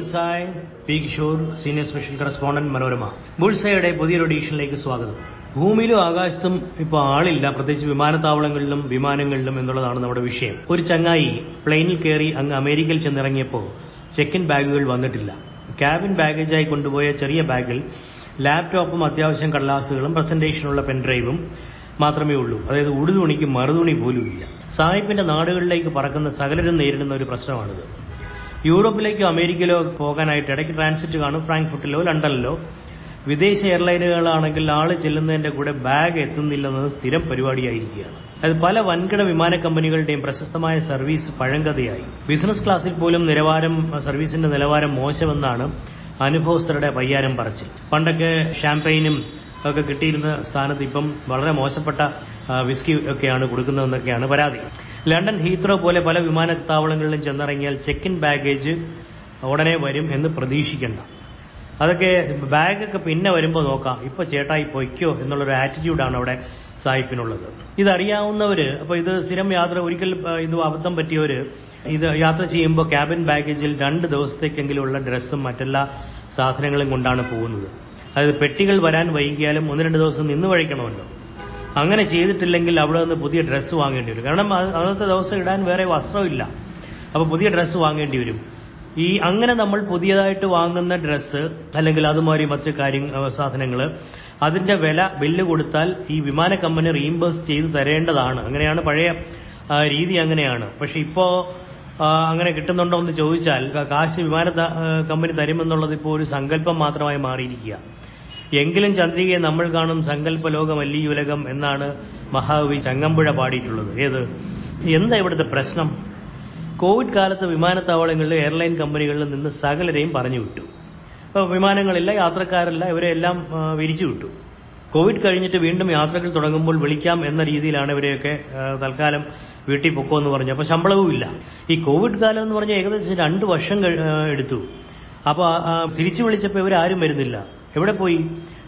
Bullseye P Kishore senior special correspondent Manorama. ബുൾസായുടെ പുതിയൊരു എഡീഷനിലേക്ക് സ്വാഗതം. ഭൂമിയിലും ആകാശത്തും ഇപ്പൊ ആളില്ല. പ്രത്യേകിച്ച് വിമാനത്താവളങ്ങളിലും വിമാനങ്ങളിലും എന്നുള്ളതാണ് നമ്മുടെ വിഷയം. ഒരു ചങ്ങായി പ്ലെയിനിൽ കയറി അങ്ങ് അമേരിക്കയിൽ ചെന്നിറങ്ങിയപ്പോൾ ചെക്കിൻ ബാഗുകൾ വന്നിട്ടില്ല. ക്യാബിൻ ബാഗേജായി കൊണ്ടുപോയ ചെറിയ ബാഗിൽ ലാപ്ടോപ്പും അത്യാവശ്യം കടലാസുകളും പ്രസന്റേഷനുള്ള പെൻഡ്രൈവും മാത്രമേ ഉള്ളൂ. അതായത് ഉടുതുണിക്ക് മറുതുണി പോലും ഇല്ല സായിപ്പിന്റെ നാടുകളിലേക്ക് പറക്കുന്ന സകലരും നേരിടുന്ന ഒരു പ്രശ്നമാണിത്. യൂറോപ്പിലേക്കോ അമേരിക്കയിലോ പോകാനായിട്ട് ഇടയ്ക്ക് ട്രാൻസിറ്റ് കാണും. ഫ്രാങ്ക്ഫർട്ടിലോ ലണ്ടനിലോ വിദേശ എയർലൈനുകളാണെങ്കിൽ ആൾ ചെല്ലുന്നതിന്റെ കൂടെ ബാഗ് എത്തുന്നില്ലെന്നത് സ്ഥിരം പരിപാടിയായിരിക്കുകയാണ്. അത് പല വൻകിട വിമാന കമ്പനികളുടെയും പ്രശസ്തമായ സർവീസ് പഴങ്കഥയായി. ബിസിനസ് ക്ലാസിൽ പോലും നിലവാരം സർവീസിന്റെ നിലവാരം മോശമെന്നാണ് അനുഭവസ്ഥരുടെ പയ്യാരം പറച്ചിൽ. പണ്ടൊക്കെ ഷാംപെയിനും ഒക്കെ കിട്ടിയിരുന്ന സ്ഥാനത്ത് ഇപ്പം വളരെ മോശപ്പെട്ട വിസ്കി ഒക്കെയാണ് കൊടുക്കുന്നതെന്നൊക്കെയാണ് പരാതി. ലണ്ടൻ ഹീത്രോ പോലെ പല വിമാനത്താവളങ്ങളിലും ചെന്നിറങ്ങിയാൽ ചെക്ക് ഇൻ ബാഗേജ് ഉടനെ വരും എന്ന് പ്രതീക്ഷിക്കേണ്ട. അതൊക്കെ ബാഗൊക്കെ പിന്നെ വരുമ്പോൾ നോക്കാം. ഇപ്പൊ ചേട്ടായി പൊയ്ക്കോ എന്നുള്ളൊരു ആറ്റിറ്റ്യൂഡാണ് അവിടെ സായിപ്പിനുള്ളത്. ഇതറിയാവുന്നവര് അപ്പൊ ഇത് സ്ഥിരം യാത്ര ഒരിക്കൽ ഇത് അബദ്ധം പറ്റിയവര് ഇത് യാത്ര ചെയ്യുമ്പോൾ ക്യാബിൻ ബാഗേജിൽ രണ്ട് ദിവസത്തേക്കെങ്കിലുമുള്ള ഡ്രസ്സും മറ്റെല്ലാ സാധനങ്ങളും കൊണ്ടാണ് പോകുന്നത്. അതായത് പെട്ടികൾ വരാൻ വൈകിയാലും ഒന്ന് രണ്ട് ദിവസം നിന്ന് കഴിക്കണമല്ലോ അങ്ങനെ ചെയ്തിട്ടില്ലെങ്കിൽ അവിടെ നിന്ന് പുതിയ ഡ്രസ്സ് വാങ്ങേണ്ടി വരും. കാരണം അന്നത്തെ ദിവസം ഇടാൻ വേറെ വസ്ത്രമില്ല. അപ്പൊ പുതിയ ഡ്രസ്സ് വാങ്ങേണ്ടി വരും. ഈ അങ്ങനെ നമ്മൾ പുതിയതായിട്ട് വാങ്ങുന്ന ഡ്രസ്സ് അല്ലെങ്കിൽ അതുമാതിരി മറ്റു കാര്യ സാധനങ്ങൾ അതിന്റെ വില ബില്ല് കൊടുത്താൽ ഈ വിമാന കമ്പനി റീംബേഴ്സ് ചെയ്ത് തരേണ്ടതാണ്. അങ്ങനെയാണ് പഴയ രീതി അങ്ങനെയാണ്. പക്ഷെ ഇപ്പോ അങ്ങനെ കിട്ടുന്നുണ്ടോ എന്ന് ചോദിച്ചാൽ കാശ് വിമാന കമ്പനി തരുമെന്നുള്ളത് ഇപ്പോൾ ഒരു സങ്കല്പം മാത്രമായി മാറിയിരിക്കുക എങ്കിലും ചന്ദ്രികയെ നമ്മൾ കാണും സങ്കല്പ ലോകമല്ലി ഉലകം എന്നാണ് മഹാകവി ചങ്ങമ്പുഴ പാടിയിട്ടുള്ളത്. ഏത്? എന്താ ഇവിടുത്തെ പ്രശ്നം? കോവിഡ് കാലത്ത് വിമാനത്താവളങ്ങളിൽ എയർലൈൻ കമ്പനികളിൽ നിന്ന് സകലരെയും പറഞ്ഞു വിട്ടു അപ്പോൾ വിമാനങ്ങളില്ല യാത്രക്കാരല്ല ഇവരെല്ലാം വിരിച്ചു വിട്ടു കോവിഡ് കഴിഞ്ഞിട്ട് വീണ്ടും യാത്രകൾ തുടങ്ങുമ്പോൾ വിളിക്കാം എന്ന രീതിയിലാണ് ഇവരെയൊക്കെ തൽക്കാലം വീട്ടിൽ പൊക്കോ എന്ന് പറഞ്ഞു അപ്പോൾ ശമ്പളവും ഇല്ല ഈ കോവിഡ് കാലം എന്ന് പറഞ്ഞാൽ ഏകദേശം രണ്ട് വർഷം എടുത്തു. അപ്പോൾ തിരിച്ചു വിളിച്ചപ്പോൾ ഇവരാരും വരുന്നില്ല. എവിടെ പോയി?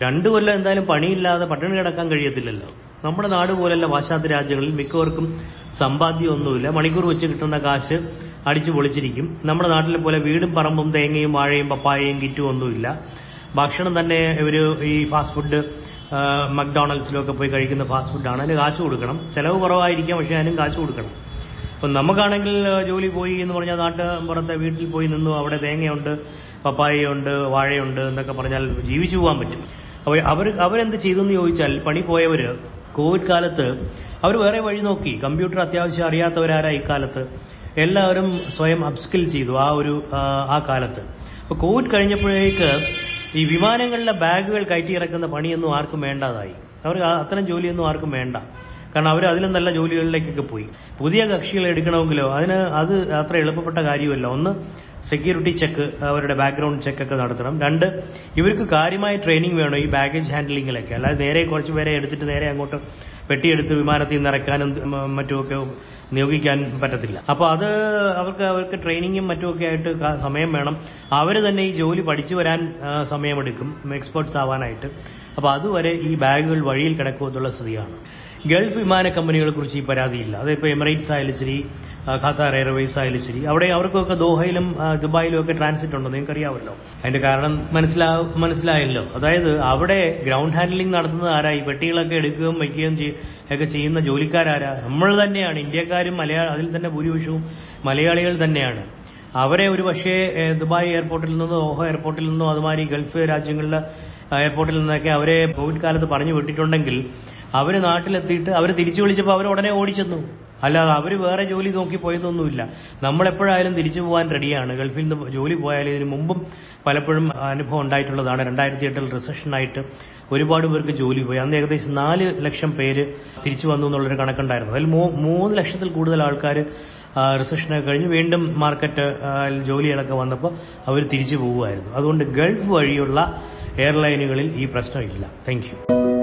രണ്ടു കൊല്ലം എന്തായാലും പണിയില്ലാതെ പട്ടിണി കിടക്കാൻ കഴിയത്തില്ലല്ലോ. നമ്മുടെ നാട് പോലെയല്ല പാശ്ചാത്യ രാജ്യങ്ങളിൽ മിക്കവർക്കും സമ്പാദ്യമൊന്നുമില്ല. മണിക്കൂർ വെച്ച് കിട്ടുന്ന കാശ് അടിച്ചു പൊളിച്ചിരിക്കും. നമ്മുടെ നാട്ടിലെ പോലെ വീടും പറമ്പും തേങ്ങയും വാഴയും പപ്പായയും കിറ്റും ഒന്നുമില്ല. ഭക്ഷണം തന്നെ ഇവർ ഈ ഫാസ്റ്റ് ഫുഡ് മക്ഡൊണാൾഡ്സിലൊക്കെ പോയി കഴിക്കുന്ന ഫാസ്റ്റ് ഫുഡാണ്. അതിന് കാശ് കൊടുക്കണം. ചിലവ് കുറവായിരിക്കാം പക്ഷേ അതിനും കാശ് കൊടുക്കണം. അപ്പം നമുക്കാണെങ്കിൽ ജോലി പോയി എന്ന് പറഞ്ഞാൽ നാട്ട് പുറത്തെ വീട്ടിൽ പോയി നിന്നു അവിടെ തേങ്ങയുണ്ട് പപ്പായയുണ്ട് വാഴയുണ്ട് എന്നൊക്കെ പറഞ്ഞാൽ ജീവിച്ചു പോകാൻ പറ്റും. അപ്പോൾ അവർ അവരെന്ത് ചെയ്തു എന്ന് ചോദിച്ചാൽ പണി പോയവർ കോവിഡ് കാലത്ത് അവർ വേറെ വഴി നോക്കി. കമ്പ്യൂട്ടർ അത്യാവശ്യം അറിയാത്തവരാരാ ഇക്കാലത്ത്. എല്ലാവരും സ്വയം അപ്സ്കിൽ ചെയ്തു ആ ഒരു ആ, കാലത്ത്. അപ്പോൾ കോവിഡ് കഴിഞ്ഞപ്പോഴേക്ക് ഈ വിമാനങ്ങളിലെ ബാഗുകൾ കയറ്റി ഇറക്കുന്ന പണിയൊന്നും ആർക്കും വേണ്ടാതായി. അവർക്ക് ആ- അത്തരം ജോലിയൊന്നും ആർക്കും വേണ്ട. കാരണം അവർ അതിലും നല്ല ജോലികളിലേക്കൊക്കെ പോയി. പുതിയ കക്ഷികളെ എടുക്കണമെങ്കിലോ അതിന് അത് അത്ര എളുപ്പപ്പെട്ട കാര്യമല്ല. ഒന്ന് സെക്യൂരിറ്റി ചെക്ക് അവരുടെ ബാക്ക്ഗ്രൗണ്ട് ചെക്ക് ഒക്കെ നടത്തണം. രണ്ട് ഇവർക്ക് കാര്യമായ ട്രെയിനിങ് വേണം ഈ ബാഗേജ് ഹാൻഡ്ലിങ്ങിലൊക്കെ അല്ലാതെ നേരെ കുറച്ച് പേരെ എടുത്തിട്ട് നേരെ അങ്ങോട്ട് പെട്ടിയെടുത്ത് വിമാനത്തിൽ നിന്ന് ഇറക്കാനും മറ്റുമൊക്കെ നിയോഗിക്കാൻ പറ്റത്തില്ല. അപ്പോൾ അത് അവർക്ക് അവർക്ക് ട്രെയിനിങ്ങും മറ്റുമൊക്കെ ആയിട്ട് സമയം വേണം. അവർ തന്നെ ഈ ജോലി പഠിച്ചു വരാൻ സമയമെടുക്കും. എക്സ്പേർട്സ് ആവാനായിട്ട്. അപ്പോൾ അതുവരെ ഈ ബാഗുകൾ വഴിയിൽ കിടക്കുമെന്നുള്ള സ്ഥിതിയാണ്. ഗൾഫ് വിമാന കമ്പനികളെ കുറിച്ച് ഈ പരാതിയില്ല. അതിപ്പോൾ എമിറേറ്റ്സ് ആയാലും ശരി ഖത്താർ എയർവേസ് ആയാലും ശരി അവിടെ അവർക്കൊക്കെ ദോഹയിലും ദുബായിലും ഒക്കെ ട്രാൻസിറ്റ് ഉണ്ടോ? നിങ്ങൾക്ക് അറിയാമല്ലോ അതിന്റെ കാരണം മനസ്സിലാ മനസ്സിലായല്ലോ. അതായത് അവിടെ ഗ്രൗണ്ട് ഹാൻഡ്ലിംഗ് നടത്തുന്നത് ആരാ? ഈ പെട്ടികളൊക്കെ എടുക്കുകയും വയ്ക്കുകയും ഒക്കെ ചെയ്യുന്ന ജോലിക്കാരാരാ? നമ്മൾ തന്നെയാണ്. ഇന്ത്യക്കാരും മലയാള അതിൽ തന്നെ ഭൂരിപക്ഷവും മലയാളികൾ തന്നെയാണ്. അവരെ ഒരു പക്ഷേ ദുബായ് എയർപോർട്ടിൽ നിന്നോ ഓഹോ എയർപോർട്ടിൽ നിന്നോ അതുമാതിരി ഗൾഫ് രാജ്യങ്ങളിലെ എയർപോർട്ടിൽ നിന്നൊക്കെ അവരെ കോവിഡ് കാലത്ത് പറഞ്ഞു വിട്ടിട്ടുണ്ടെങ്കിൽ അവർ നാട്ടിലെത്തിയിട്ട് അവർ തിരിച്ചു വിളിച്ചപ്പോൾ അവർ ഉടനെ ഓടിച്ചെന്നു. അല്ലാതെ അവർ വേറെ ജോലി നോക്കി പോയതൊന്നുമില്ല. നമ്മളെപ്പോഴായാലും തിരിച്ചു പോകാൻ റെഡിയാണ്. ഗൾഫിൽ നിന്ന് ജോലി പോയാലും ഇതിനു മുമ്പും പലപ്പോഴും അനുഭവം ഉണ്ടായിട്ടുള്ളതാണ്. രണ്ടായിരത്തി എട്ടിൽ റിസഷനായിട്ട് ഒരുപാട് പേർക്ക് ജോലി പോയി. അന്ന് ഏകദേശം നാല് ലക്ഷം പേര് തിരിച്ചു വന്നു എന്നുള്ളൊരു കണക്കുണ്ടായിരുന്നു. അതിൽ മൂന്ന് ലക്ഷത്തിൽ കൂടുതൽ ആൾക്കാർ റിസഷനൊക്കെ കഴിഞ്ഞ് വീണ്ടും മാർക്കറ്റ് ജോലികളൊക്കെ വന്നപ്പോൾ അവർ തിരിച്ചു പോകുമായിരുന്നു അതുകൊണ്ട് ഗൾഫ് വഴിയുള്ള എയർലൈനുകളിൽ ഈ പ്രശ്നമില്ല. താങ്ക്